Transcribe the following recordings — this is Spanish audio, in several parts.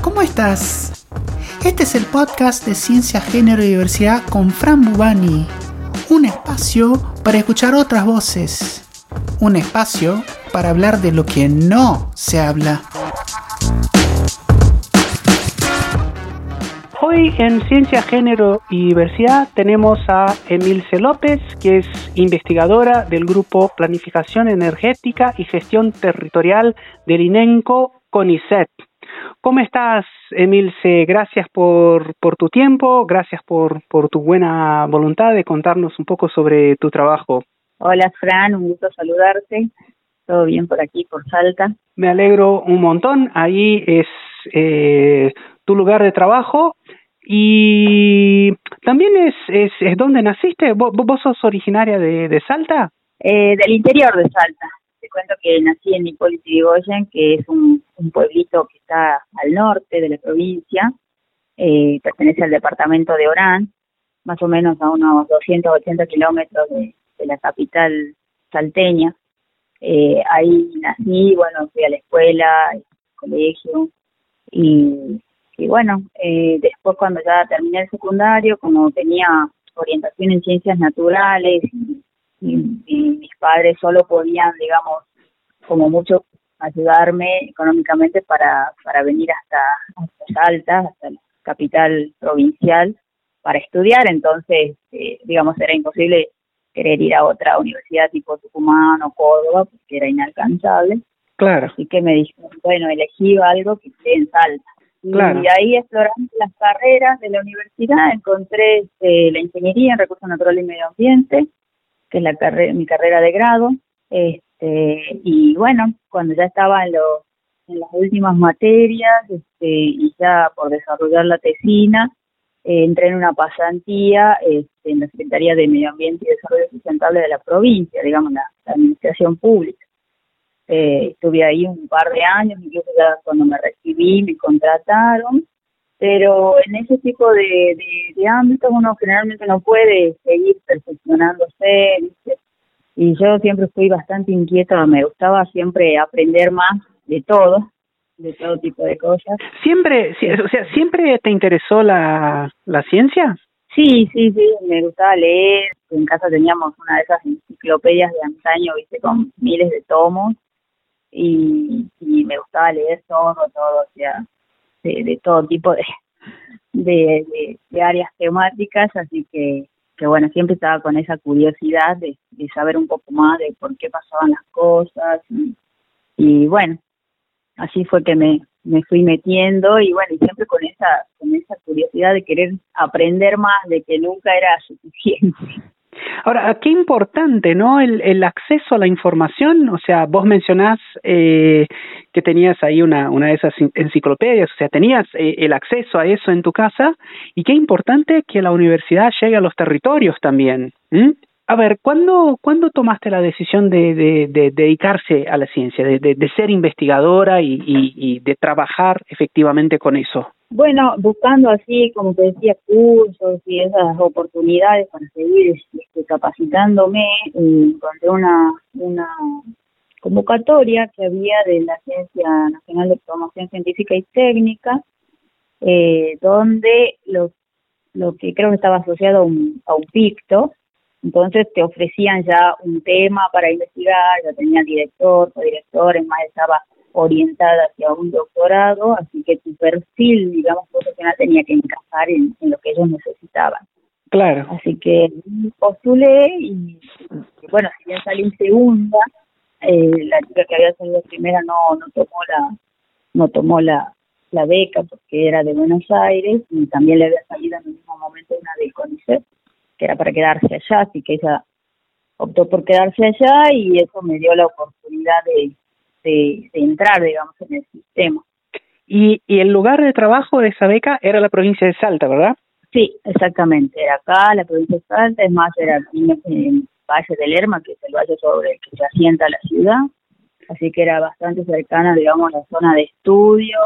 ¿cómo estás? Este es el podcast de Ciencia, Género y Diversidad con Fran Bubani. Un espacio para escuchar otras voces. Un espacio para hablar de lo que no se habla. Hoy en Ciencia, Género y Diversidad tenemos a Emilce López, que es investigadora del Grupo Planificación Energética y Gestión Territorial del INENCO CONICET. ¿Cómo estás, Emilce? Gracias por, por tu tiempo, gracias por, por tu buena voluntad de contarnos un poco sobre tu trabajo. Hola, Fran, un gusto saludarte. Todo bien por aquí, por Salta. Me alegro un montón. Ahí es eh, tu lugar de trabajo y también es, es, es donde naciste. ¿Vos, vos sos originaria de, de Salta? Eh, del interior de Salta cuento que nací en Hipólito Yrigoyen, que es un, pueblito que está al norte de la provincia, eh, pertenece al departamento de Orán, más o menos a unos 280 kilómetros de, la capital salteña. Eh, ahí nací, bueno, fui a la escuela, al colegio, y, y bueno, eh, después cuando ya terminé el secundario, como tenía orientación en ciencias naturales y, mis padres solo podían, digamos, como mucho ayudarme económicamente para, para venir hasta, hasta Salta, hasta la capital provincial, para estudiar. Entonces, eh, digamos, era imposible querer ir a otra universidad tipo Tucumán o Córdoba, porque era inalcanzable. Claro. Así que me dijeron, bueno, elegí algo que esté en Salta. Y ahí explorando las carreras de la universidad encontré este, la ingeniería en recursos naturales y medio ambiente, que es la carrera, mi carrera de grado. Este, y bueno, cuando ya estaba en, en las últimas materias este, y ya por desarrollar la tesina, eh, entré en una pasantía este, en la Secretaría de Medio Ambiente y Desarrollo Sustentable de la provincia, digamos, la, administración pública. Eh, estuve ahí un par de años, incluso ya cuando me recibí me contrataron, pero en ese tipo de, de, ámbitos uno generalmente no puede seguir perfeccionándose, y yo siempre fui bastante inquieta, me gustaba siempre aprender más de todo, de todo tipo de cosas. ¿Siempre, o sea, siempre te interesó la, la ciencia? Sí, sí, sí, me gustaba leer. En casa teníamos una de esas enciclopedias de antaño, viste, con miles de tomos. Y, y me gustaba leer todo, todo, o sea, de, todo tipo de, de, de, áreas temáticas, así que, que bueno, siempre estaba con esa curiosidad de, de saber un poco más de por qué pasaban las cosas y, y bueno, así fue que me, me fui metiendo y bueno, y siempre con esa, con esa curiosidad de querer aprender más, de que nunca era suficiente. Ahora, qué importante, ¿no? El, el acceso a la información, o sea, vos mencionás eh, que tenías ahí una, una de esas enciclopedias, o sea, tenías eh, el acceso a eso en tu casa, y qué importante que la universidad llegue a los territorios también. A ver, ¿cuándo, ¿cuándo tomaste la decisión de, de, dedicarse a la ciencia, de, de, ser investigadora y, de trabajar efectivamente con eso? Bueno, buscando así, como te decía, cursos y esas oportunidades para seguir este, capacitándome, encontré una, una convocatoria que había de la Agencia Nacional de Promoción Científica y Técnica, eh, donde lo, lo que creo que estaba asociado a un, a un PICTO, entonces te ofrecían ya un tema para investigar, ya tenía director, director, es más estaba orientada hacia un doctorado, así que tu perfil, digamos, profesional tenía que encajar en, lo que ellos necesitaban. Claro. Así que postulé y, bueno, si bien salí segunda, eh, la chica que había salido primera no, no tomó la no tomó la, la beca porque era de Buenos Aires y también le había salido en el mismo momento una de CONICET que era para quedarse allá, así que ella optó por quedarse allá y eso me dio la oportunidad de, de, entrar, digamos, en el sistema. Y, y el lugar de trabajo de esa beca era la provincia de Salta, ¿verdad? Sí, exactamente, era acá, la provincia de Salta, es más, era en el Valle del Lerma, que es el valle sobre el que se asienta la ciudad, así que era bastante cercana, digamos, a la zona de estudio.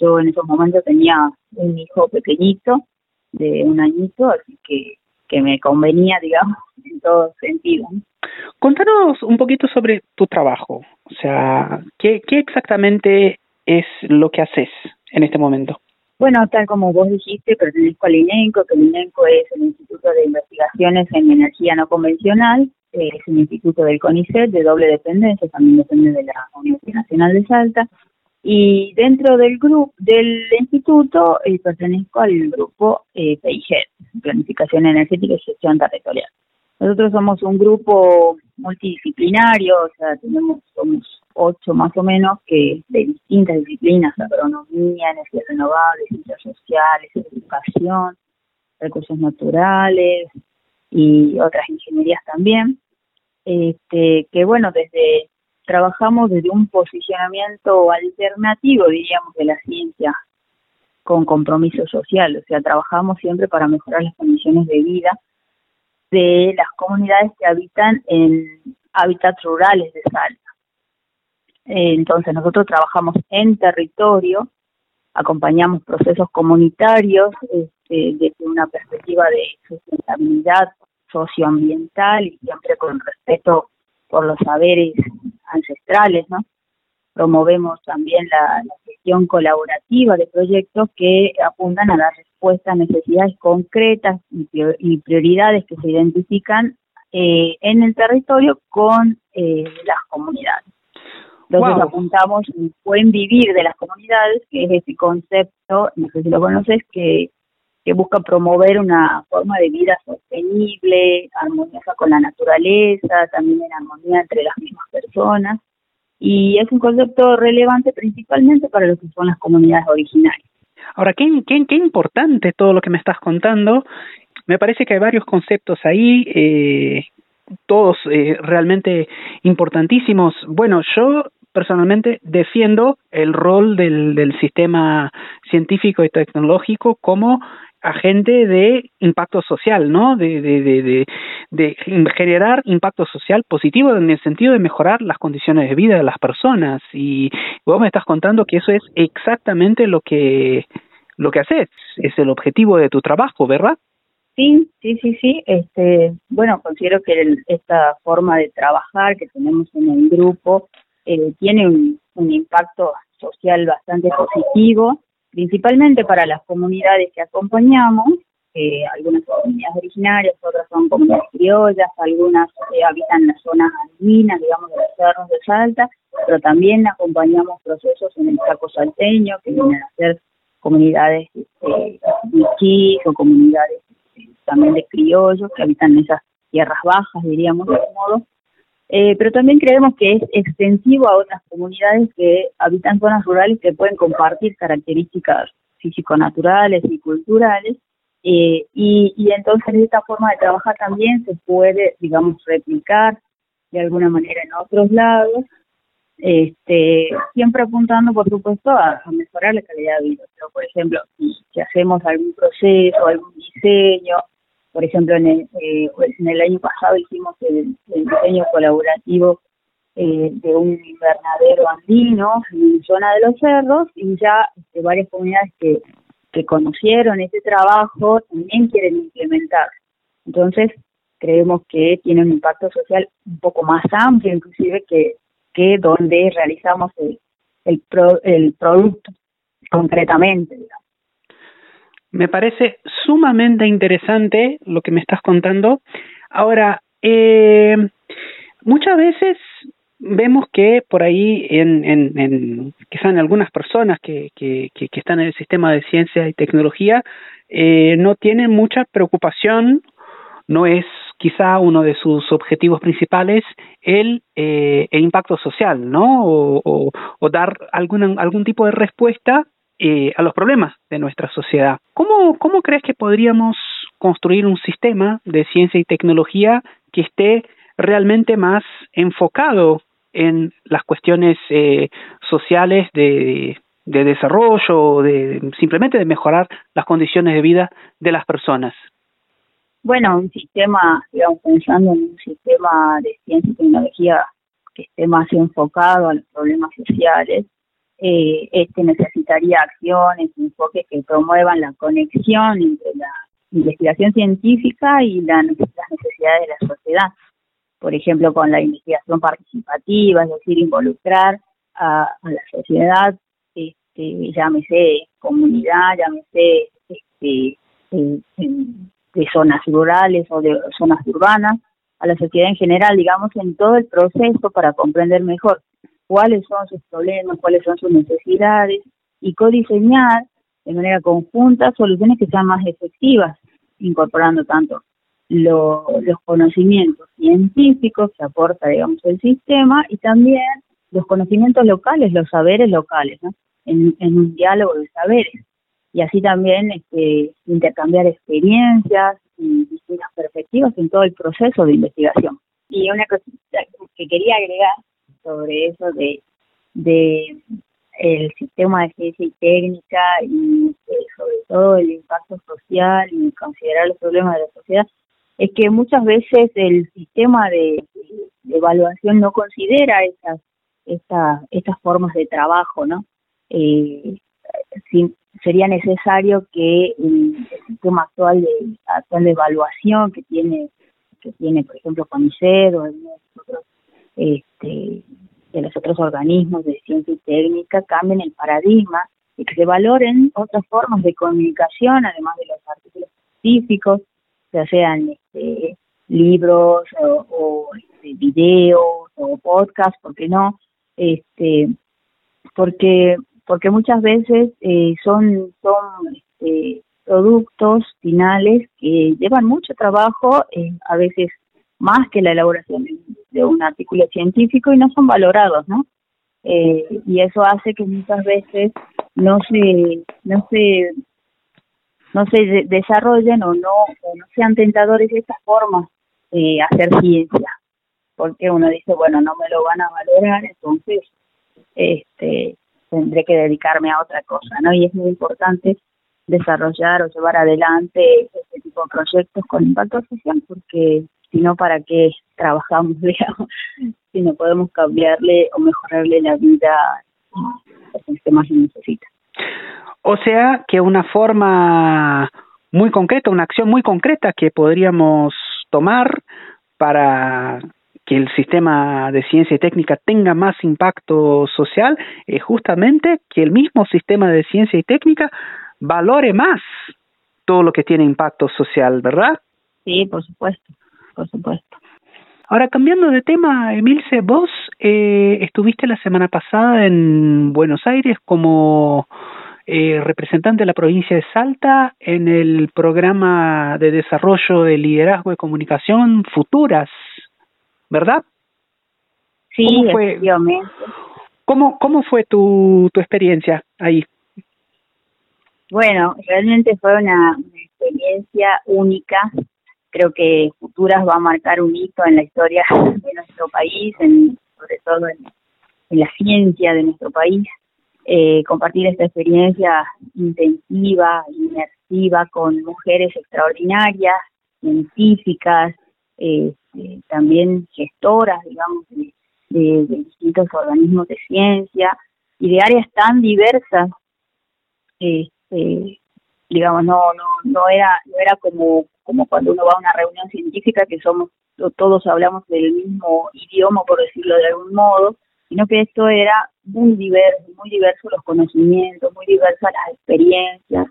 Yo en esos momentos tenía un hijo pequeñito, de un añito, así que que me convenía, digamos, en todo sentido. Contanos un poquito sobre tu trabajo, o sea, ¿qué, qué exactamente es lo que haces en este momento? Bueno, tal como vos dijiste, pertenezco al INENCO, que el INENCO es el Instituto de Investigaciones en Energía No Convencional, es un instituto del CONICET de doble dependencia, también depende de la Universidad Nacional de Salta. Y dentro del grupo del instituto eh, pertenezco al grupo eh, PIGET, Planificación Energética y Gestión Territorial. Nosotros somos un grupo multidisciplinario, o sea, tenemos somos ocho más o menos que de distintas disciplinas, agronomía, energías renovables, ciencias sociales, educación, recursos naturales y otras ingenierías también. Este, que bueno, desde trabajamos desde un posicionamiento alternativo, diríamos, de la ciencia con compromiso social, o sea, trabajamos siempre para mejorar las condiciones de vida de las comunidades que habitan en hábitats rurales de Salta. entonces, nosotros trabajamos en territorio, acompañamos procesos comunitarios este, desde una perspectiva de sustentabilidad socioambiental y siempre con respeto por los saberes ancestrales, ¿no? Promovemos también la, gestión colaborativa de proyectos que apuntan a dar respuesta a necesidades concretas y prioridades que se identifican eh, en el territorio con eh, las comunidades. Entonces apuntamos un buen vivir de las comunidades, que es ese concepto, no sé si lo conoces, que que busca promover una forma de vida sostenible, armoniosa con la naturaleza, también en armonía entre las mismas personas. Y es un concepto relevante principalmente para lo que son las comunidades originarias. Ahora, qué, qué, qué importante todo lo que me estás contando. Me parece que hay varios conceptos ahí, eh, todos eh, realmente importantísimos. Bueno, yo personalmente defiendo el rol del, del sistema científico y tecnológico como agente de impacto social, ¿no? De, de, de, de, generar impacto social positivo en el sentido de mejorar las condiciones de vida de las personas. Y vos me estás contando que eso es exactamente lo que lo que haces, es el objetivo de tu trabajo, ¿verdad? Sí, sí, sí, sí. Este, bueno, considero que esta forma de trabajar que tenemos en el grupo eh, tiene un, un impacto social bastante positivo principalmente para las comunidades que acompañamos, algunas son comunidades originarias, otras son comunidades criollas, algunas eh, habitan las zonas andinas, digamos, de los cerros de Salta, pero también acompañamos procesos en el Chaco salteño, que vienen a ser comunidades eh, o comunidades este, también de criollos que habitan en esas tierras bajas, diríamos de algún modo, eh, pero también creemos que es extensivo a otras comunidades que habitan zonas rurales que pueden compartir características físico-naturales y culturales. Eh, y, y entonces esta forma de trabajar también se puede, digamos, replicar de alguna manera en otros lados, este, siempre apuntando, por supuesto, a, mejorar la calidad de vida. Pero, por ejemplo, si hacemos algún proceso, algún diseño, por ejemplo, en el, eh, en el año pasado hicimos el, diseño colaborativo eh, de un invernadero andino en zona de los cerros y ya este, varias comunidades que, que conocieron ese trabajo también quieren implementar. Entonces, creemos que tiene un impacto social un poco más amplio, inclusive que, que donde realizamos el, el, el producto concretamente. Digamos. Me parece sumamente interesante lo que me estás contando. Ahora, eh, muchas veces vemos que por ahí, en, en, en quizá en algunas personas que, que, que, están en el sistema de ciencia y tecnología, eh, no tienen mucha preocupación, no es quizá uno de sus objetivos principales el, eh, el impacto social, ¿no? O dar algún, algún tipo de respuesta eh, a los problemas de nuestra sociedad. ¿Cómo, ¿Cómo crees que podríamos construir un sistema de ciencia y tecnología que esté realmente más enfocado en las cuestiones eh, sociales de, de desarrollo, de simplemente de mejorar las condiciones de vida de las personas? Bueno, un sistema, digamos, pensando en un sistema de ciencia y tecnología que esté más enfocado a los problemas sociales, eh, este necesitaría acciones, enfoques que promuevan la conexión entre la investigación científica y las necesidades de la sociedad. Por ejemplo, con la investigación participativa, es decir, involucrar a, la sociedad este, llámese comunidad, llámese este, de zonas rurales o de zonas urbanas, a la sociedad en general, digamos, en todo el proceso para comprender mejor cuáles son sus problemas, cuáles son sus necesidades y codiseñar de manera conjunta soluciones que sean más efectivas, incorporando tanto los conocimientos científicos que aporta, digamos, el sistema y también los conocimientos locales, los saberes locales, ¿no? en, un diálogo de saberes. Y así también este, intercambiar experiencias y distintas perspectivas en todo el proceso de investigación. Y una cosa que quería agregar sobre eso de, de el sistema de ciencia y técnica y eh, sobre todo el impacto social y considerar los problemas de la sociedad es que muchas veces el sistema de, evaluación no considera esas estas formas de trabajo, ¿no? Eh, sería necesario que el, sistema actual de actual de evaluación que tiene que tiene por ejemplo CONICET o este, de los otros organismos de ciencia y técnica cambien el paradigma y que se valoren otras formas de comunicación además de los artículos científicos ya sean este, libros o, este, videos o podcasts, ¿por qué no? Este, porque porque muchas veces eh, son son este, productos finales que llevan mucho trabajo, eh, a veces más que la elaboración de, un artículo científico y no son valorados, ¿no? Eh, y eso hace que muchas veces no se no se no se desarrollen o no, no sean tentadores estas formas de hacer ciencia, porque uno dice, bueno, no me lo van a valorar, entonces este tendré que dedicarme a otra cosa, ¿no? Y es muy importante desarrollar o llevar adelante este tipo de proyectos con impacto social, porque si no, ¿para qué trabajamos, digamos, si no podemos cambiarle o mejorarle la vida a los que más necesita? O sea que una forma muy concreta, una acción muy concreta que podríamos tomar para que el sistema de ciencia y técnica tenga más impacto social es justamente que el mismo sistema de ciencia y técnica valore más todo lo que tiene impacto social, ¿verdad? Sí, por supuesto, por supuesto. Ahora, cambiando de tema, Emilce, vos eh, estuviste la semana pasada en Buenos Aires como eh, representante de la provincia de Salta en el programa de desarrollo de liderazgo de comunicación futuras, ¿verdad? Sí, ¿Cómo fue, ¿cómo, ¿Cómo fue tu, tu experiencia ahí? Bueno, realmente fue una, experiencia única. Creo que Futuras va a marcar un hito en la historia de nuestro país, en, sobre todo en la ciencia de nuestro país eh, compartir esta experiencia intensiva, inmersiva con mujeres extraordinarias, científicas, eh, eh, también gestoras, digamos, de, distintos organismos de ciencia y de áreas tan diversas. Este, digamos, no, no, no era, no era como, como cuando uno va a una reunión científica que somos todos hablamos del mismo idioma, por decirlo de algún modo, sino que esto era muy diverso, muy diverso los conocimientos, muy diversas las experiencias,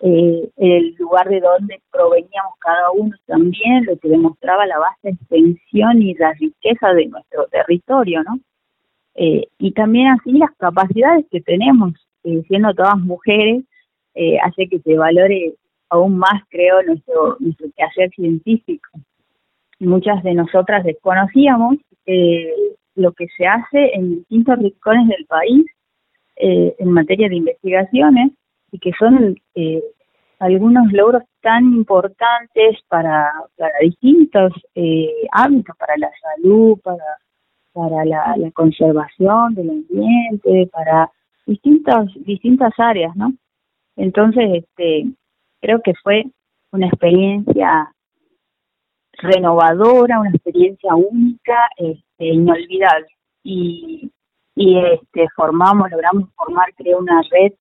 eh, el lugar de donde proveníamos cada uno también, lo que demostraba la vasta extensión y la riqueza de nuestro territorio, ¿no? Eh, y también así las capacidades que tenemos, eh, siendo todas mujeres, hace que se valore aún más, creo, nuestro, nuestro quehacer científico. Muchas de nosotras desconocíamos eh, lo que se hace en distintos rincones del país eh, en materia de investigaciones y que son eh, algunos logros tan importantes para, para distintos eh, ámbitos, para la salud, para, para la, conservación del ambiente, para distintas, distintas áreas, ¿no? Entonces, este, creo que fue una experiencia renovadora, una experiencia única, este, inolvidable. Y, y este, formamos, logramos formar, creo, una red,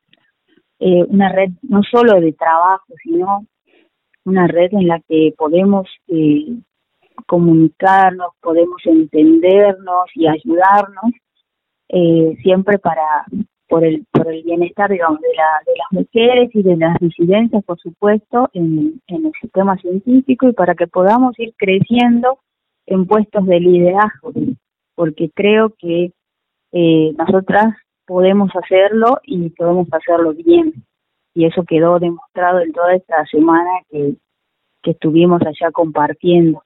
eh, una red no solo de trabajo, sino una red en la que podemos eh, comunicarnos, podemos entendernos y ayudarnos, eh, siempre para por el por el bienestar digamos de, la, de las mujeres y de las disidencias por supuesto en, el sistema científico y para que podamos ir creciendo en puestos de liderazgo porque creo que eh, nosotras podemos hacerlo y podemos hacerlo bien. Y eso quedó demostrado en toda esta semana que, que estuvimos allá compartiendo.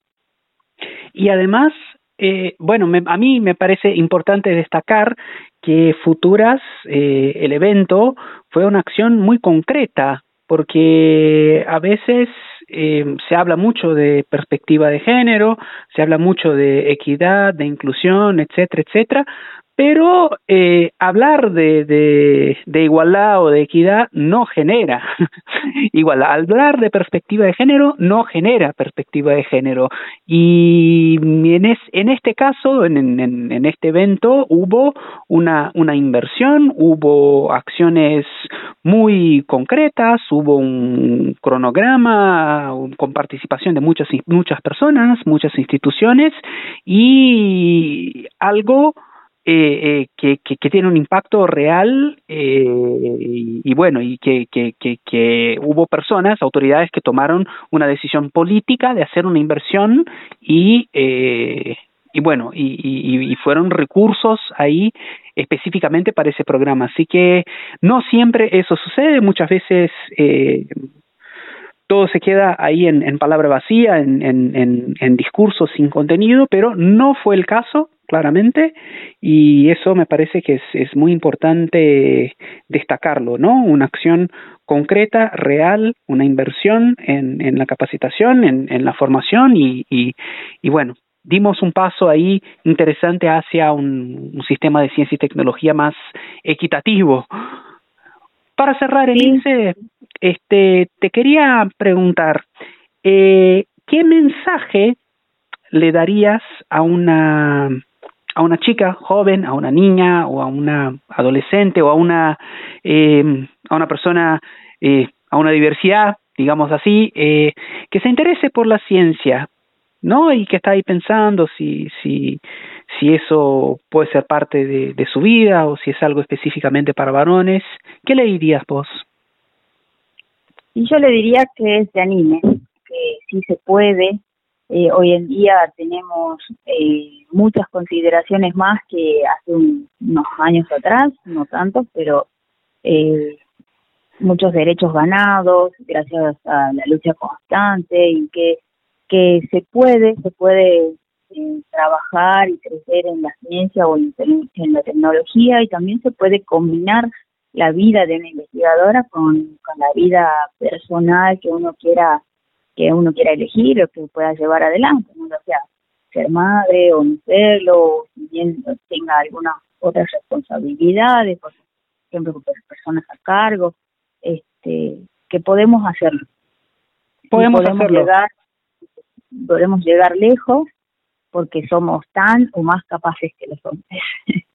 Y además eh, bueno, a mí me parece importante destacar que Futuras, eh, el evento, fue una acción muy concreta, porque a veces eh, se habla mucho de perspectiva de género, se habla mucho de equidad, de inclusión, etcétera, etcétera, pero eh, hablar de, de, igualdad o de equidad no genera igualdad. Hablar de perspectiva de género no genera perspectiva de género. Y en, es, en este caso, en, en, en, este evento, hubo una, una inversión, hubo acciones muy concretas, hubo un cronograma con participación de muchas, muchas personas, muchas instituciones y algo eh, eh, que, que, que, tiene un impacto real eh, y, y, bueno, y que, que, que, hubo personas, autoridades que tomaron una decisión política de hacer una inversión y, eh, y bueno, y, y, y fueron recursos ahí específicamente para ese programa. Así que no siempre eso sucede, muchas veces eh, todo se queda ahí en, palabra vacía, en, en, en discursos sin contenido, pero no fue el caso claramente y eso me parece que es, es muy importante destacarlo, ¿no? Una acción concreta, real, una inversión en, en la capacitación, en, en la formación y, y, y, bueno, dimos un paso ahí interesante hacia un, un, sistema de ciencia y tecnología más equitativo. Para cerrar, Elise, este, te quería preguntar, eh, ¿qué mensaje le darías a una a una chica joven, a una niña o a una adolescente o a una eh, a una persona eh, a una diversidad, digamos así, eh, que se interese por la ciencia, ¿no? Y que está ahí pensando si si si eso puede ser parte de, su vida o si es algo específicamente para varones. ¿Qué le dirías vos? Y yo le diría que se anime, que sí se puede, eh, hoy en día tenemos eh, muchas consideraciones más que hace un, unos años atrás, no tanto, pero eh, muchos derechos ganados gracias a la lucha constante y que, que se puede, se puede eh, trabajar y crecer en la ciencia o en, en, la tecnología y también se puede combinar la vida de una investigadora con, con la vida personal que uno quiera que uno quiera elegir o que pueda llevar adelante, ¿no? o sea, ser madre o no serlo, o si bien tenga algunas otras responsabilidades, por ejemplo, con personas a cargo, este, que podemos hacerlo. Podemos, podemos hacerlo. llegar, podemos llegar lejos porque somos tan o más capaces que los hombres.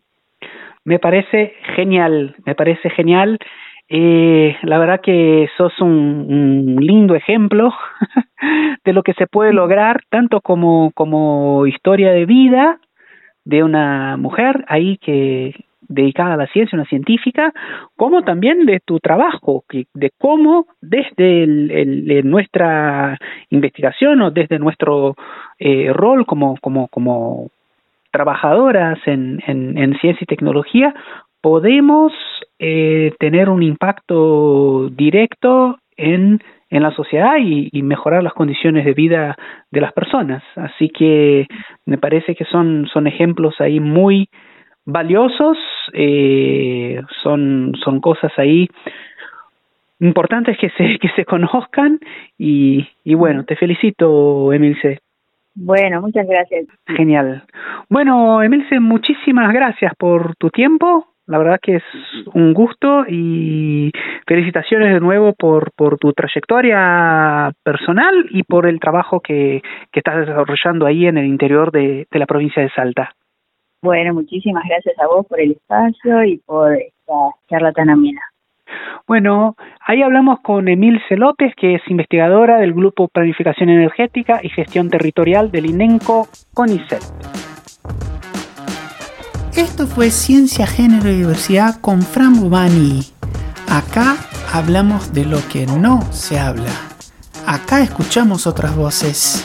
me parece genial, me parece genial eh, la verdad que sos un, un lindo ejemplo de lo que se puede lograr, tanto como, como historia de vida de una mujer ahí que dedicada a la ciencia, una científica, como también de tu trabajo, que, de cómo desde el, el, nuestra investigación o desde nuestro eh, rol como, como, como trabajadoras en, en, en ciencia y tecnología, podemos eh, tener un impacto directo en, en la sociedad y, y, mejorar las condiciones de vida de las personas. Así que me parece que son, son ejemplos ahí muy valiosos, eh, son, son cosas ahí importantes que se, que se conozcan y, y bueno, te felicito, Emilce. Bueno, muchas gracias. Genial. Bueno, Emilce, muchísimas gracias por tu tiempo. La verdad que es un gusto y felicitaciones de nuevo por, por tu trayectoria personal y por el trabajo que, que estás desarrollando ahí en el interior de, de la provincia de Salta. Bueno, muchísimas gracias a vos por el espacio y por esta charla tan amena. Bueno, ahí hablamos con Emilce López, que es investigadora del Grupo Planificación Energética y Gestión Territorial del INENCO CONICET. Esto fue Ciencia, Género y Diversidad con Fran Bubani. Acá hablamos de lo que no se habla. Acá escuchamos otras voces.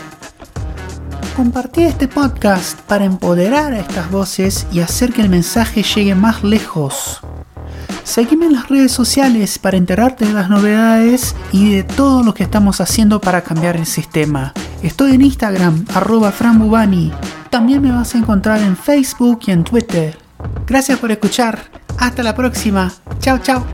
Compartí este podcast para empoderar a estas voces y hacer que el mensaje llegue más lejos. Seguime en las redes sociales para enterarte de las novedades y de todo lo que estamos haciendo para cambiar el sistema. Estoy en Instagram, arroba franbubani. También me vas a encontrar en Facebook y en Twitter. Gracias por escuchar. Hasta la próxima. Chao, chao.